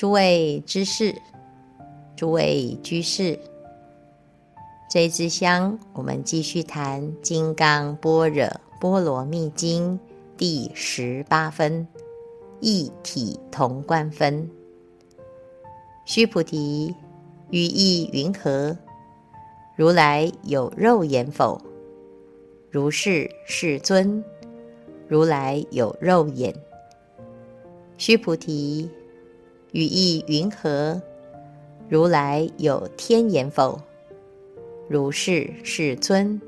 诸位知识，诸位居士，这一支香，我们继续谈《金刚般若波罗蜜经》第十八分，一体同观分。须菩提，于意云何？如来有肉眼否？如是，世尊。如来有肉眼。须菩提，于意云何？如来有天眼否？如是，世尊。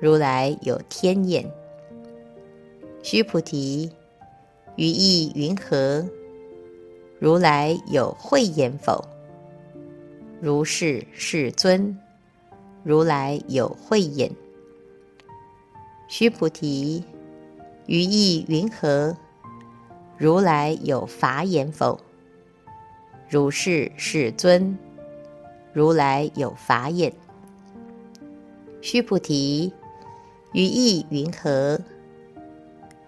如来有天眼。须菩提，于意云何？如来有慧眼否？如是，世尊。如来有慧眼。须菩提，于意云何？如来有法眼否？如是，世尊。如来有法眼。须菩提，于意云何？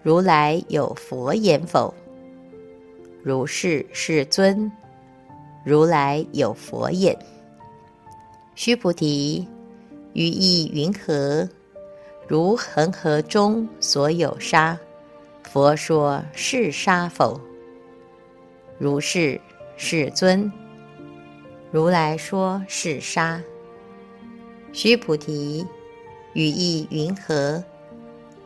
如来有佛眼否？如是，世尊，如来有佛眼。须菩提，于意云何？如恒河中所有沙，佛说是沙否？如是，世尊，如来说是沙。须菩提，于意云何？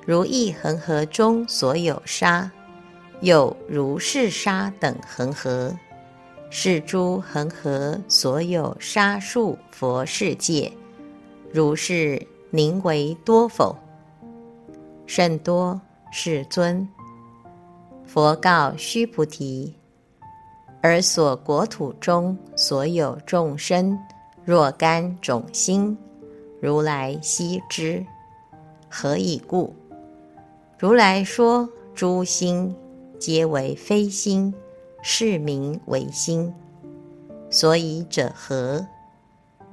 如一恒河中所有沙。有如是沙等恒河，是诸恒河所有沙数佛世界，如是名为多否？甚多，世尊。佛告须菩提：而所国土中所有众生，若干种心，如来悉知。何以故？如来说诸心。皆为非心，是名为心。所以者何？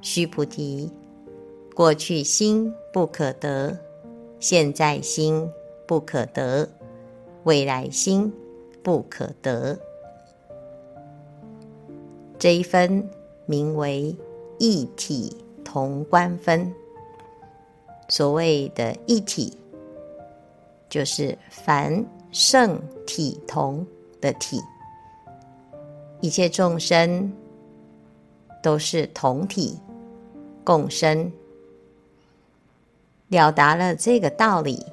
须菩提，过去心不可得，现在心不可得，未来心不可得。这一分名为一体同观分。所谓的一体，就是凡。圣体同的体，一切众生都是同体共生。了达了这个道理，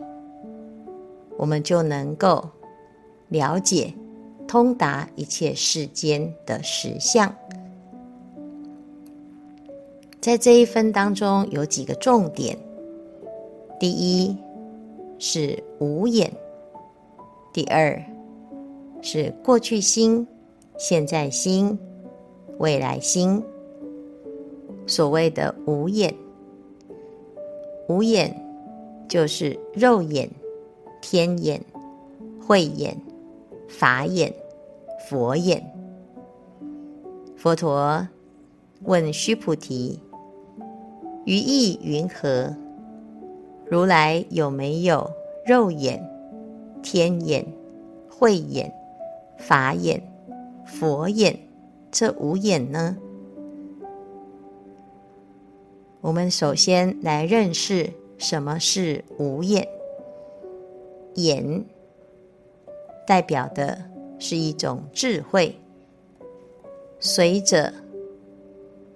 我们就能够了解通达一切世间的实相。在这一分当中有几个重点：第一是无眼。第二是过去心、现在心、未来心。所谓的无眼，无眼就是肉眼、天眼、慧眼、法眼、佛眼。佛陀问须菩提：“于意云何？如来有没有肉眼？”天眼、慧眼、法眼、佛眼，这五眼呢？我们首先来认识什么是五眼。眼代表的是一种智慧，随着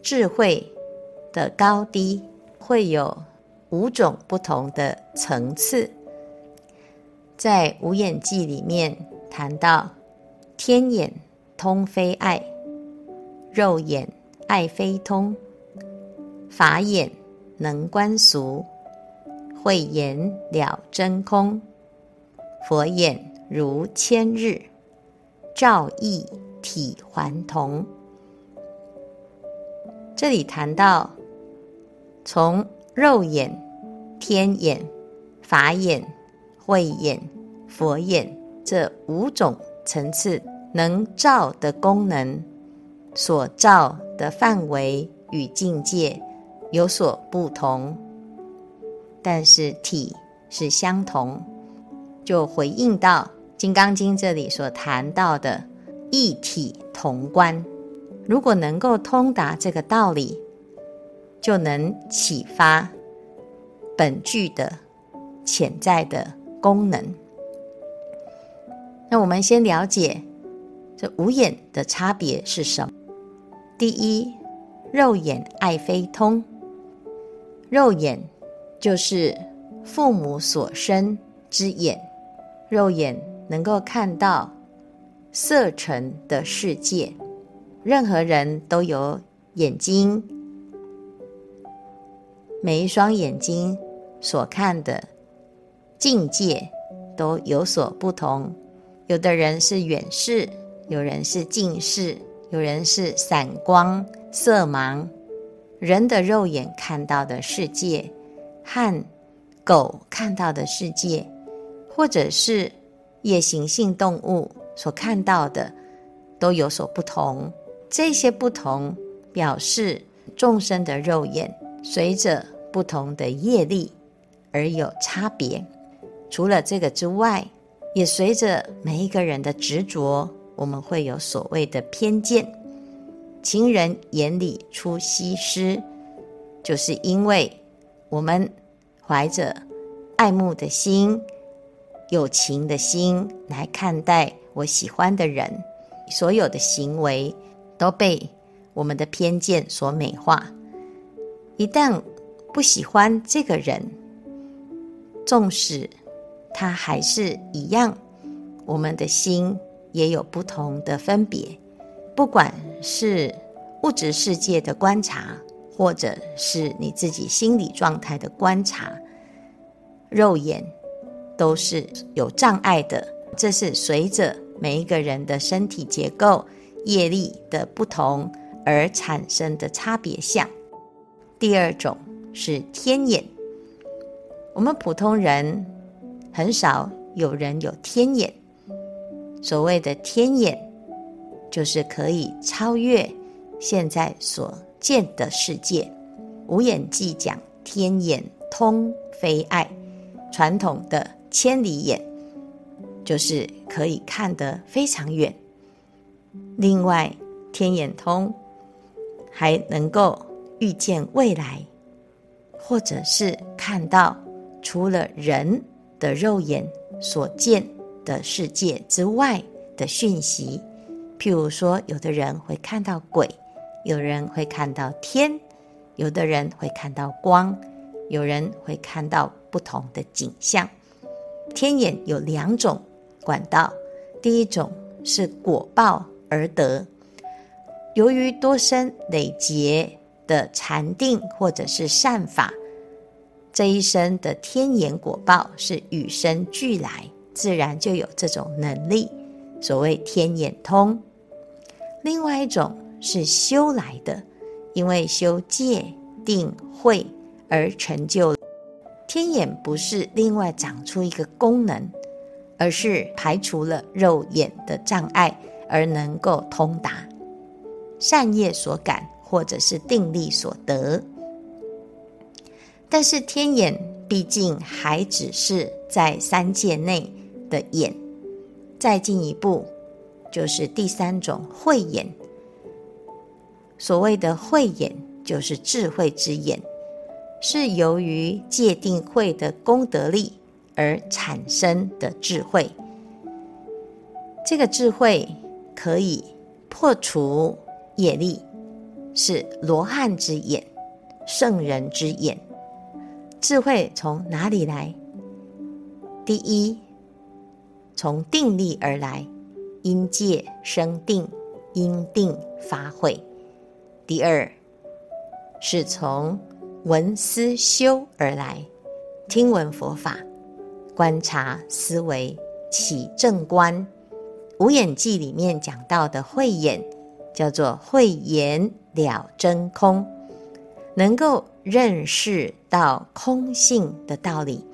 智慧的高低，会有五种不同的层次。在《无眼记》里面谈到，天眼通非爱，肉眼爱非通，法眼能观俗，慧眼了真空，佛眼如千日，照一体还同。这里谈到，从肉眼、天眼、法眼。慧眼、佛眼这五种层次能照的功能，所照的范围与境界有所不同，但是体是相同，就回应到《金刚经》这里所谈到的一体同观。如果能够通达这个道理，就能启发本具的潜在的功能。那我们先了解这五眼的差别是什么？第一，肉眼爱非通。肉眼就是父母所生之眼，肉眼能够看到色尘的世界。任何人都有眼睛，每一双眼睛所看的境界都有所不同。有的人是远视，有人是近视，有人是散光、色盲。人的肉眼看到的世界，和狗看到的世界，或者是夜行性动物所看到的，都有所不同。这些不同表示众生的肉眼随着不同的业力而有差别。除了这个之外，也随着每一个人的执着，我们会有所谓的偏见。情人眼里出西施，就是因为我们怀着爱慕的心、有情的心来看待我喜欢的人，所有的行为。都被我们的偏见所美化。一旦不喜欢这个人，纵使他还是一样，我们的心也有不同的分别。不管是物质世界的观察，或者是你自己心理状态的观察，肉眼都是有障碍的。这是随着每一个人的身体结构。业力的不同而产生的差别相。第二种是天眼，我们普通人很少有人有天眼。所谓的天眼，就是可以超越现在所见的世界。无眼即讲天眼通非碍，传统的千里眼就是可以看得非常远。另外，天眼通还能够预见未来，或者是看到除了人的肉眼所见的世界之外的讯息。譬如说，有的人会看到鬼，有人会看到天，有的人会看到光，有人会看到不同的景象。天眼有两种管道，第一种是果报。而得，由于多生累劫的禅定或者是善法，这一生的天眼果报是与生俱来，自然就有这种能力，所谓天眼通。另外一种是修来的，因为修戒定慧而成就。天眼不是另外长出一个功能，而是排除了肉眼的障碍。而能够通达善业所感，或者是定力所得。但是天眼毕竟还只是在三界内的眼，再进一步就是第三种慧眼。所谓的慧眼，就是智慧之眼，是由于戒定慧的功德力而产生的智慧。这个智慧。可以破除业力，是罗汉之眼，圣人之眼。智慧从哪里来？第一，从定力而来，因戒生定，因定发慧。第二，是从闻思修而来，听闻佛法，观察思维，起正观。无眼记里面讲到的慧眼，叫做慧眼了真空，能够认识到空性的道理，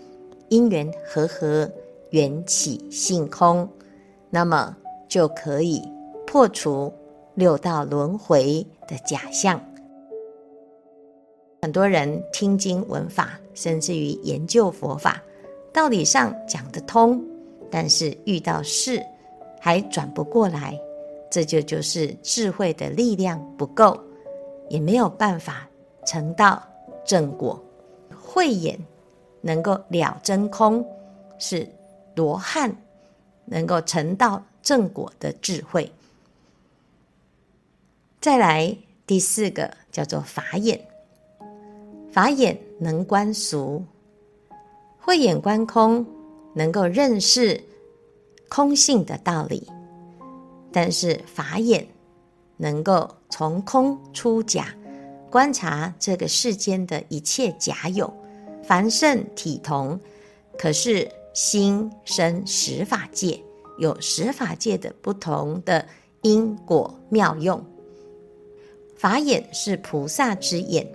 因缘和合，缘起性空，那么就可以破除六道轮回的假象。很多人听经闻法，甚至于研究佛法，道理上讲得通，但是遇到事。还转不过来，这就就是智慧的力量不够，也没有办法成道正果。慧眼能够了真空，是罗汉能够成道正果的智慧。再来第四个叫做法眼，法眼能观俗，慧眼观空，能够认识空性的道理。但是法眼能够从空出假，观察这个世间的一切假有，凡圣体同，可是心生十法界，有十法界的不同的因果妙用。法眼是菩萨之眼，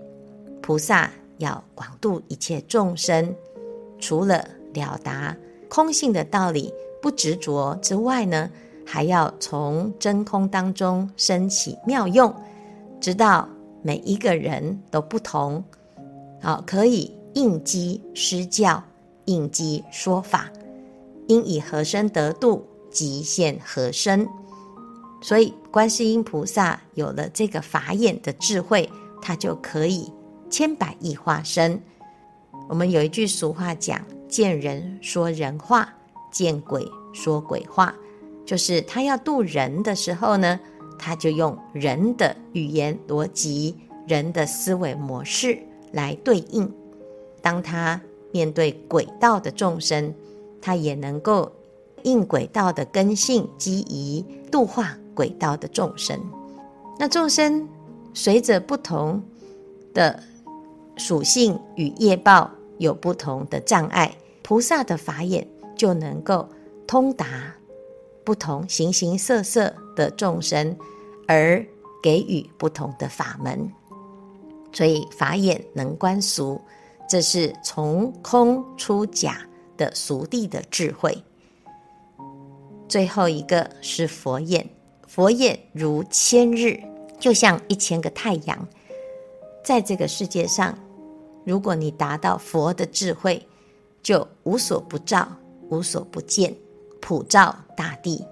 菩萨要广度一切众生，除了了达空性的道理，不执着之外呢，还要从真空当中生起妙用，知道每一个人都不同，好，可以应机施教，应机说法，应以何身得度，即现何身。所以，观世音菩萨有了这个法眼的智慧，他就可以千百亿化身。我们有一句俗话讲：“见人说人话，见鬼说鬼话。”就是他要度人的时候呢，他就用人的语言逻辑、人的思维模式来对应；当他面对鬼道的众生，他也能够应鬼道的根性机宜度化。轨道的众生，那众生随着不同的属性与业报有不同的障碍，菩萨的法眼就能够通达不同形形色色的众生，而给予不同的法门。所以法眼能观俗，这是从空出假的俗谛的智慧。最后一个是佛眼。佛眼如千日，就像一千个太阳，在这个世界上，如果你达到佛的智慧，就无所不照，无所不见，普照大地，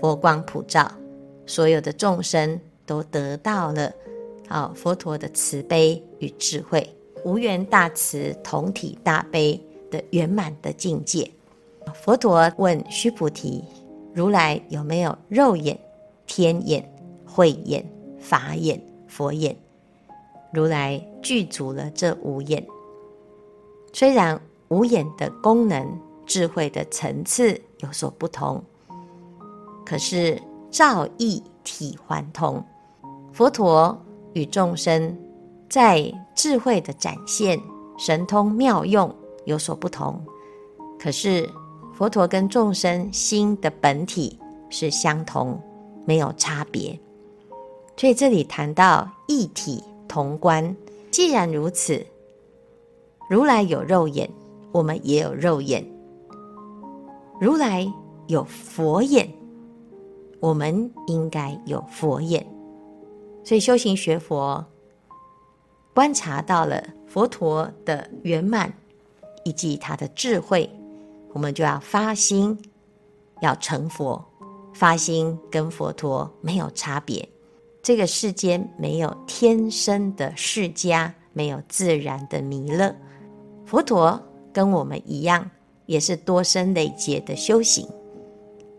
佛光普照，所有的众生都得到了啊佛陀的慈悲与智慧，无缘大慈，同体大悲的圆满的境界。佛陀问须菩提：如来有没有肉眼？天眼、慧眼、法眼、佛眼，如来具足了这五眼。虽然五眼的功能、智慧的层次有所不同，可是照异体还同。佛陀与众生在智慧的展现、神通妙用有所不同，可是佛陀跟众生心的本体是相同。没有差别，所以这里谈到一体同观。既然如此，如来有肉眼，我们也有肉眼；如来有佛眼，我们应该有佛眼。所以修行学佛，观察到了佛陀的圆满以及他的智慧，我们就要发心要成佛。发心跟佛陀没有差别，这个世间没有天生的世家，没有自然的弥勒。佛陀跟我们一样，也是多生累劫的修行。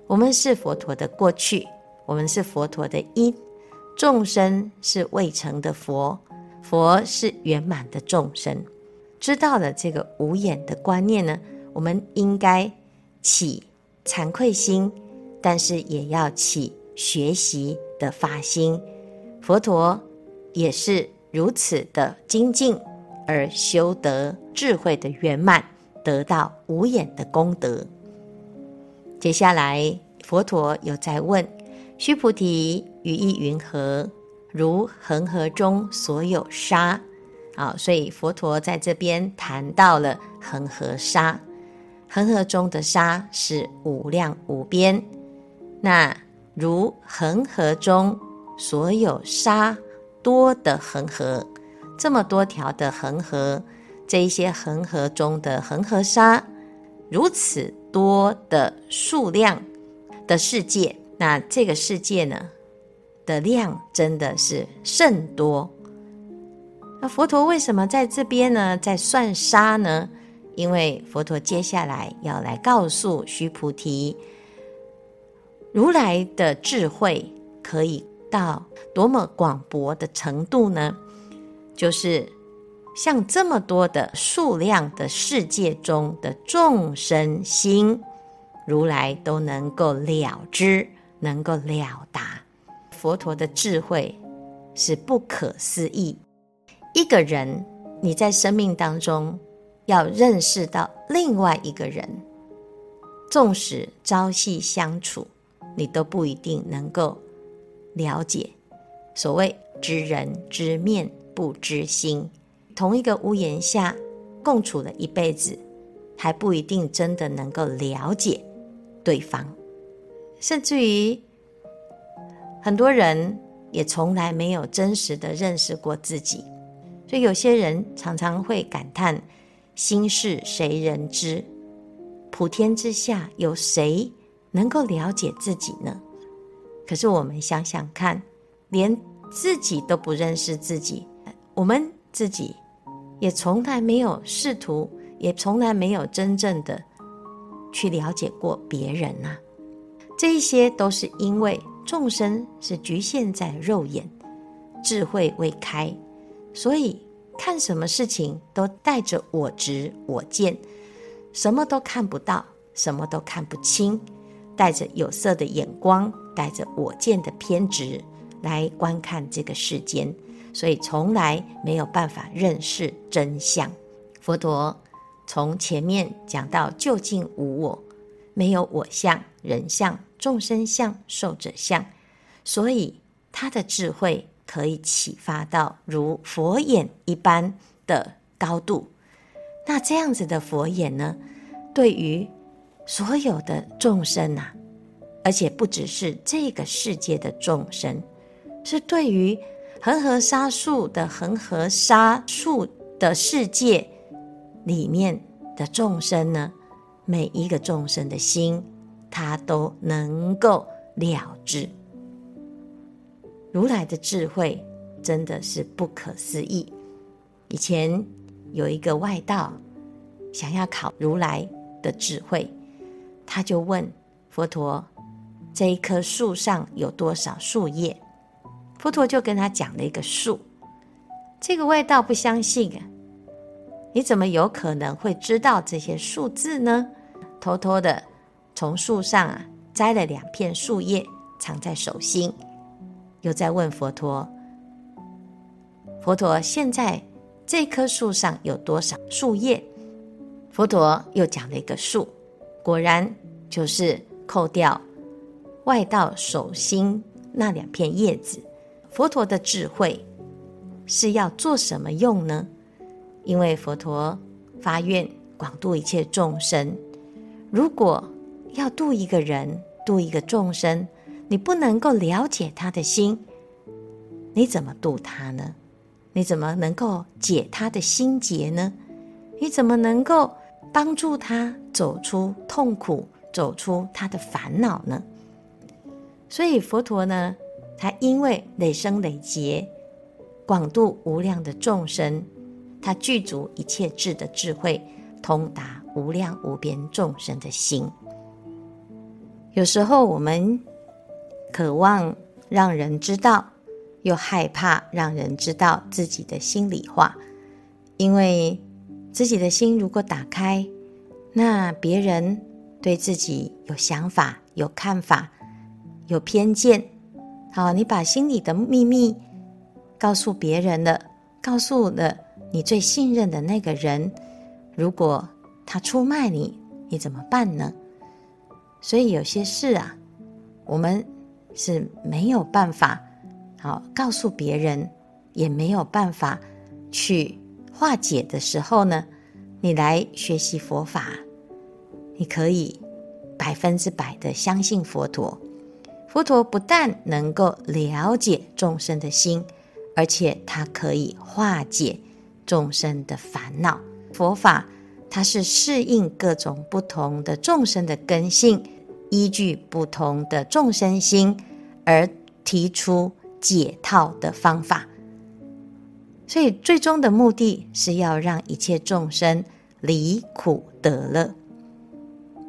我们是佛陀的过去，我们是佛陀的因，众生是未成的佛，佛是圆满的众生。知道了这个无眼的观念呢，我们应该起惭愧心。但是也要起学习的发心，佛陀也是如此的精进而修得智慧的圆满，得到无眼的功德。接下来，佛陀又在问须菩提：“于意云何？如恒河中所有沙。”啊，所以佛陀在这边谈到了恒河沙，恒河中的沙是无量无边。那如恒河中所有沙多的恒河，这么多条的恒河，这一些恒河中的恒河沙，如此多的数量的世界，那这个世界呢，的量真的是甚多。那佛陀为什么在这边呢？在算沙呢？因为佛陀接下来要来告诉须菩提，如来的智慧可以到多么广博的程度呢？就是像这么多的数量的世界中的众生心，如来都能够了知，能够了达。佛陀的智慧是不可思议。一个人，你在生命当中要认识到另外一个人，纵使朝夕相处，你都不一定能够了解。所谓知人知面不知心，同一个屋檐下共处了一辈子，还不一定真的能够了解对方，甚至于很多人也从来没有真实的认识过自己。所以有些人常常会感叹：“心事谁人知？普天之下有谁能够了解自己呢？”可是我们想想看，连自己都不认识自己，我们自己也从来没有试图，也从来没有真正的去了解过别人呐。这一些都是因为众生是局限在肉眼，智慧未开。所以看什么事情都带着我执我见，什么都看不到，什么都看不清，带着有色的眼光，带着我见的偏执来观看这个世间，所以从来没有办法认识真相。佛陀从前面讲到究竟无我，没有我相、人相、众生相、寿者相，所以他的智慧。可以启发到如佛眼一般的高度，那这样子的佛眼呢，对于所有的众生啊，而且不只是这个世界的众生，是对于恒河沙数的恒河沙数的世界里面的众生呢，每一个众生的心，他都能够了知。如来的智慧真的是不可思议。以前有一个外道想要考如来的智慧，他就问佛陀：“这一棵树上有多少树叶？”佛陀就跟他讲了一个数。这个外道不相信啊，你怎么有可能会知道这些数字呢？偷偷的从树上啊摘了两片树叶，藏在手心。又在问佛陀：“佛陀，现在这棵树上有多少树叶？”佛陀又讲了一个数，果然就是扣掉外道手心那两片叶子。佛陀的智慧是要做什么用呢？因为佛陀发愿广度一切众生，如果要度一个人，度一个众生。你不能够了解他的心，你怎么度他呢？你怎么能够解他的心结呢？你怎么能够帮助他走出痛苦，走出他的烦恼呢？所以佛陀呢，他因为累生累劫，广度无量的众生，他具足一切智的智慧，通达无量无边众生的心。有时候我们。渴望让人知道，又害怕让人知道自己的心里话，因为自己的心如果打开，那别人对自己有想法、有看法、有偏见。好，你把心里的秘密告诉别人了，告诉了你最信任的那个人，如果他出卖你，你怎么办呢？所以有些事啊，我们。是没有办法好告诉别人，也没有办法去化解的时候呢，你来学习佛法，你可以百分之百的相信佛陀。佛陀不但能够了解众生的心，而且他可以化解众生的烦恼。佛法它是适应各种不同的众生的根性。依据不同的众生心而提出解套的方法。所以，最终的目的是要让一切众生离苦得乐。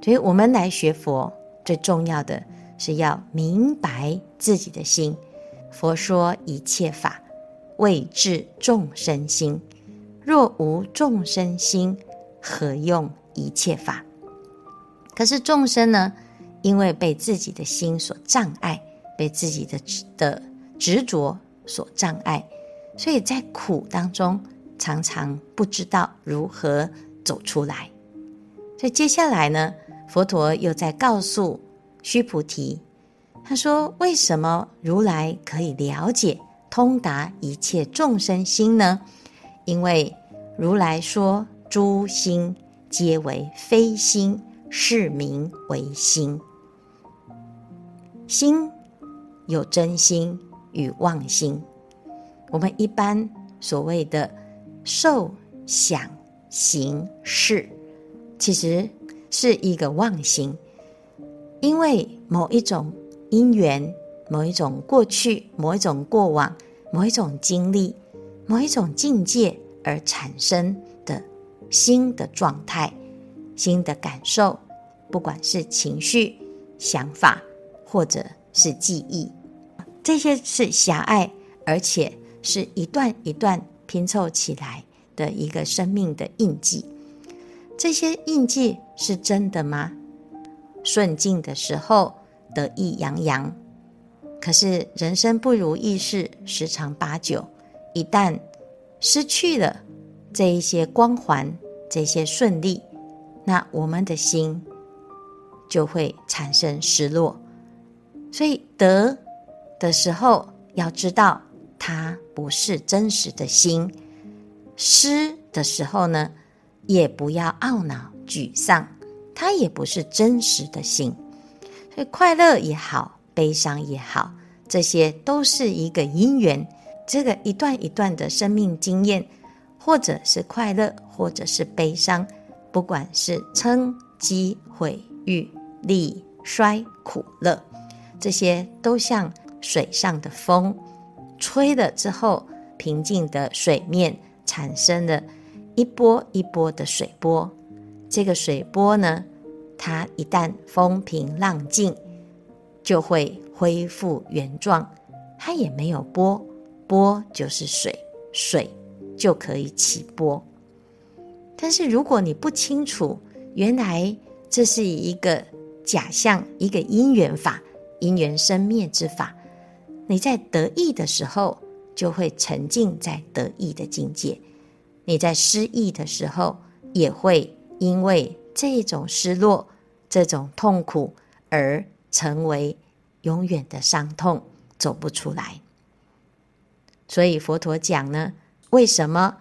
所以我们来学佛，最重要的是要明白自己的心。佛说一切法，为治众生心。若无众生心，何用一切法？可是众生呢，因为被自己的心所障碍，被自己的的执着所障碍，所以在苦当中常常不知道如何走出来。所以接下来呢，佛陀又在告诉须菩提，他说：“为什么如来可以了解通达一切众生心呢？因为如来说诸心皆为非心，是名为心。心有真心与妄心。我们一般所谓的受想行识，其实。”是一个妄心，因为某一种因缘、某一种过去、某一种过往、某一种经历、某一种境界而产生的新的状态、新的感受，不管是情绪、想法，或者是记忆，这些是狭隘，而且是一段一段拼凑起来的一个生命的印记。这些印记是真的吗？顺境的时候得意洋洋，可是人生不如意事十常八九。一旦失去了这一些光环，这些顺利，那我们的心就会产生失落。所以得的时候要知道，它不是真实的心；失的时候呢，也不要懊恼、沮丧，它也不是真实的心。所以快乐也好，悲伤也好，这些都是一个因缘。这个一段一段的生命经验，或者是快乐，或者是悲伤，不管是称、讥、毁、誉、利、衰、苦、乐，这些都像水上的风，吹了之后，平静的水面产生了。一波一波的水波，这个水波呢，它一旦风平浪静，就会恢复原状。它也没有波，波就是水，水就可以起波。但是如果你不清楚，原来这是一个假象，一个因缘法，因缘生灭之法。你在得意的时候，就会沉浸在得意的境界。你在失意的时候，也会因为这种失落、这种痛苦而成为永远的伤痛，走不出来。所以佛陀讲呢，为什么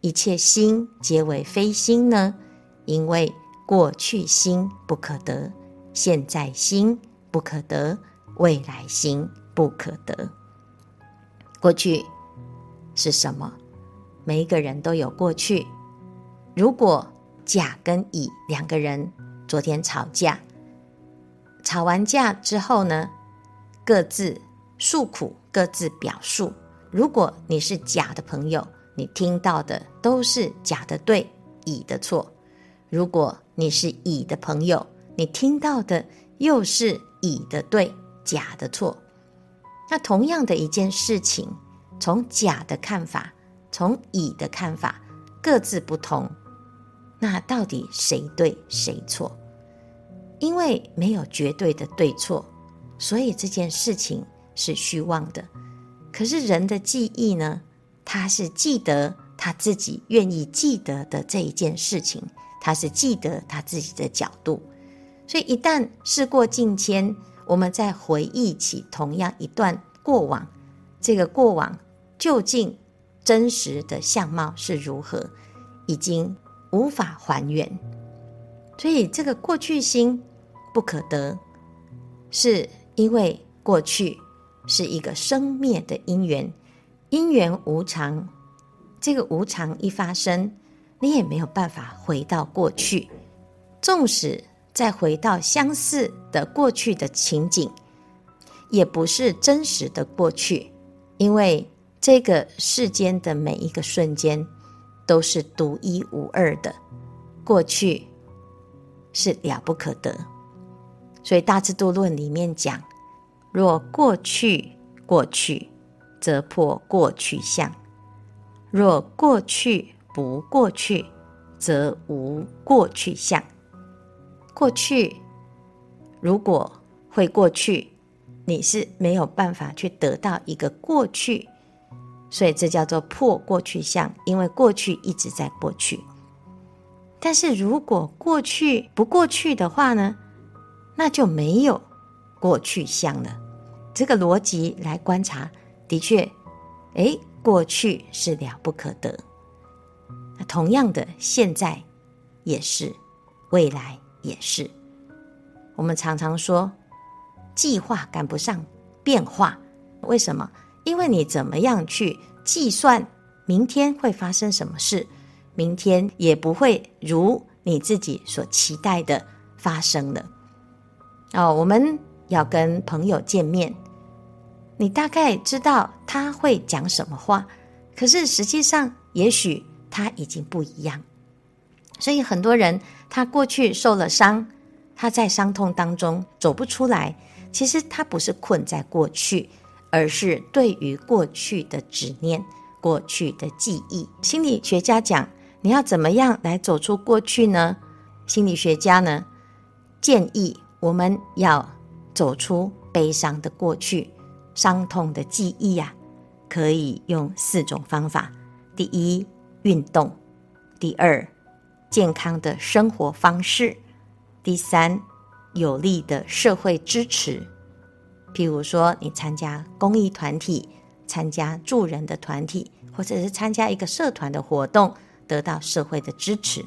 一切心皆为非心呢？因为过去心不可得，现在心不可得，未来心不可得。过去是什么？每一个人都有过去。如果甲跟乙两个人昨天吵架，吵完架之后呢，各自诉苦，各自表述。如果你是甲的朋友，你听到的都是甲的对，乙的错；如果你是乙的朋友，你听到的又是乙的对，甲的错。那同样的一件事情，从甲的看法。从乙的看法各自不同，那到底谁对谁错？因为没有绝对的对错，所以这件事情是虚妄的。可是人的记忆呢？他是记得他自己愿意记得的这一件事情，他是记得他自己的角度。所以一旦事过境迁，我们再回忆起同样一段过往，这个过往究竟？真实的相貌是如何，已经无法还原。所以这个过去心不可得，是因为过去是一个生灭的因缘，因缘无常。这个无常一发生，你也没有办法回到过去。纵使再回到相似的过去的情景，也不是真实的过去，因为这个世间的每一个瞬间都是独一无二的，过去是了不可得。所以《大智度论》里面讲：若过去过去，则破过去相；若过去不过去，则无过去相。过去如果会过去，你是没有办法去得到一个过去，所以这叫做破过去相，因为过去一直在过去。但是如果过去不过去的话呢，那就没有过去相了。这个逻辑来观察，的确，诶，过去是了不可得。那同样的，现在也是，未来也是。我们常常说，计划赶不上变化，为什么？因为你怎么样去计算明天会发生什么事，明天也不会如你自己所期待的发生了。哦，我们要跟朋友见面，你大概知道他会讲什么话，可是实际上也许他已经不一样。所以很多人他过去受了伤，他在伤痛当中走不出来。其实他不是困在过去，而是对于过去的执念、过去的记忆。心理学家讲，你要怎么样来走出过去呢？心理学家呢，建议我们要走出悲伤的过去、伤痛的记忆呀、可以用四种方法：第一，运动；第二，健康的生活方式；第三，有力的社会支持，譬如说你参加公益团体、参加助人的团体，或者是参加一个社团的活动，得到社会的支持。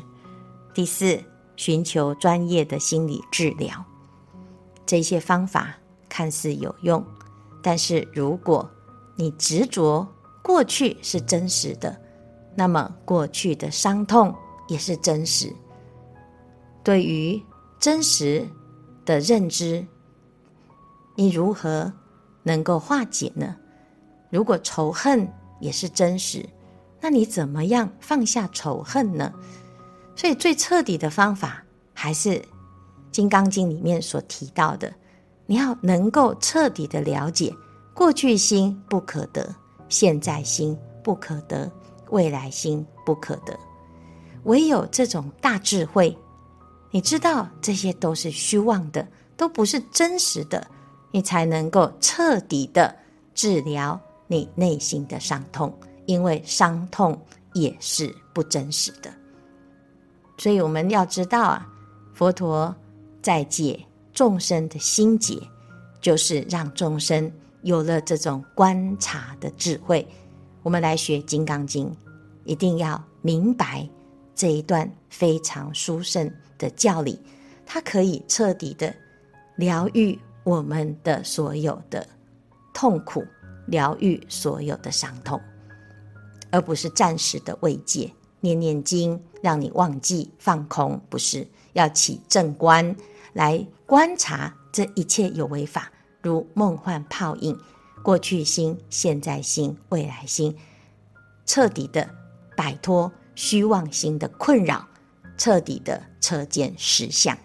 第四，寻求专业的心理治疗。这些方法看似有用，但是如果你执着过去是真实的，那么过去的伤痛也是真实。对于真实的认知，你如何能够化解呢？如果仇恨也是真实，那你怎么样放下仇恨呢？所以最彻底的方法还是《金刚经》里面所提到的，你要能够彻底的了解：过去心不可得，现在心不可得，未来心不可得。唯有这种大智慧。你知道这些都是虚妄的，都不是真实的，你才能够彻底的治疗你内心的伤痛，因为伤痛也是不真实的。所以我们要知道啊，佛陀在解众生的心结，就是让众生有了这种观察的智慧。我们来学《金刚经》，一定要明白这一段非常殊胜的教理，它可以彻底的疗愈我们的所有的痛苦，疗愈所有的伤痛，而不是暂时的慰藉。念念经让你忘记放空，不是要起正观来观察这一切有为法，如梦幻泡影，过去心、现在心、未来心，彻底的摆脱虚妄心的困扰。彻底的彻见实相。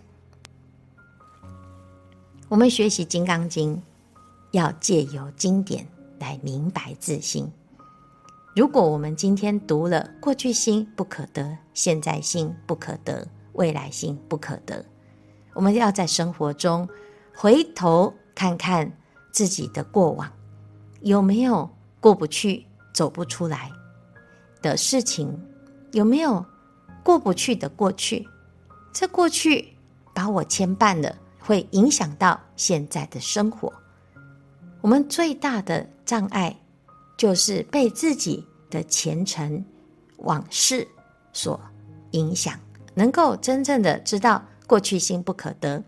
我们学习《金刚经》，要借由经典来明白自心。如果我们今天读了“过去心不可得，现在心不可得，未来心不可得”，我们要在生活中回头看看自己的过往，有没有过不去、走不出来的事情？有没有？过不去的过去，这过去把我牵绊了，会影响到现在的生活。我们最大的障碍，就是被自己的前尘往事所影响。能够真正的知道过去心不可得，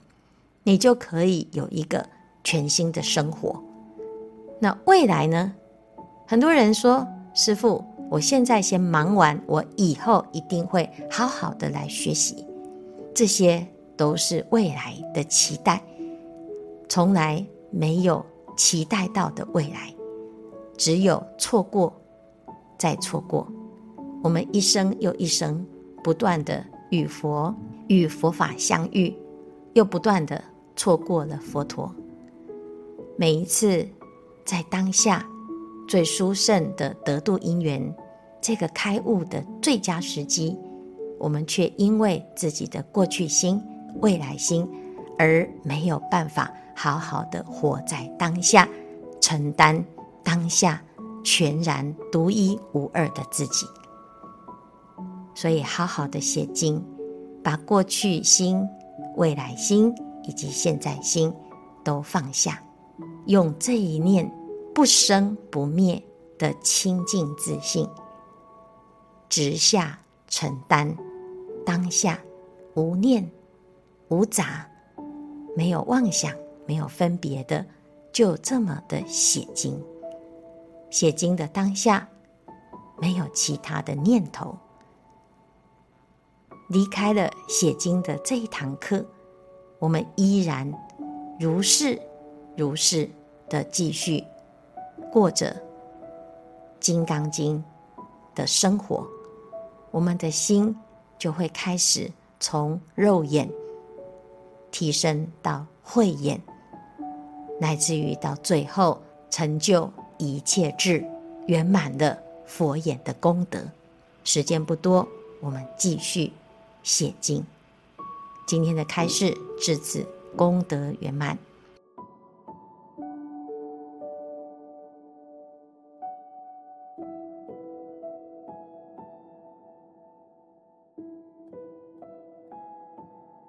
你就可以有一个全新的生活。那未来呢？很多人说，师父。我现在先忙完，我以后一定会好好的来学习。这些都是未来的期待，从来没有期待到的未来。只有错过，再错过。我们一生又一生，不断的与佛与佛法相遇，又不断的错过了佛陀。每一次在当下最殊胜的得度因缘，这个开悟的最佳时机，我们却因为自己的过去心、未来心，而没有办法好好的活在当下，承担当下全然独一无二的自己。所以，好好的写经，把过去心、未来心以及现在心都放下，用这一念不生不灭的清净自信，直下承担当下无念无杂，没有妄想，没有分别的，就这么的写经。写经的当下，没有其他的念头。离开了写经的这一堂课，我们依然如是如是的继续过着《金刚经》的生活，我们的心就会开始从肉眼提升到慧眼，乃至于到最后成就一切智圆满的佛眼的功德。时间不多，我们继续。写经，今天的开示至此功德圆满。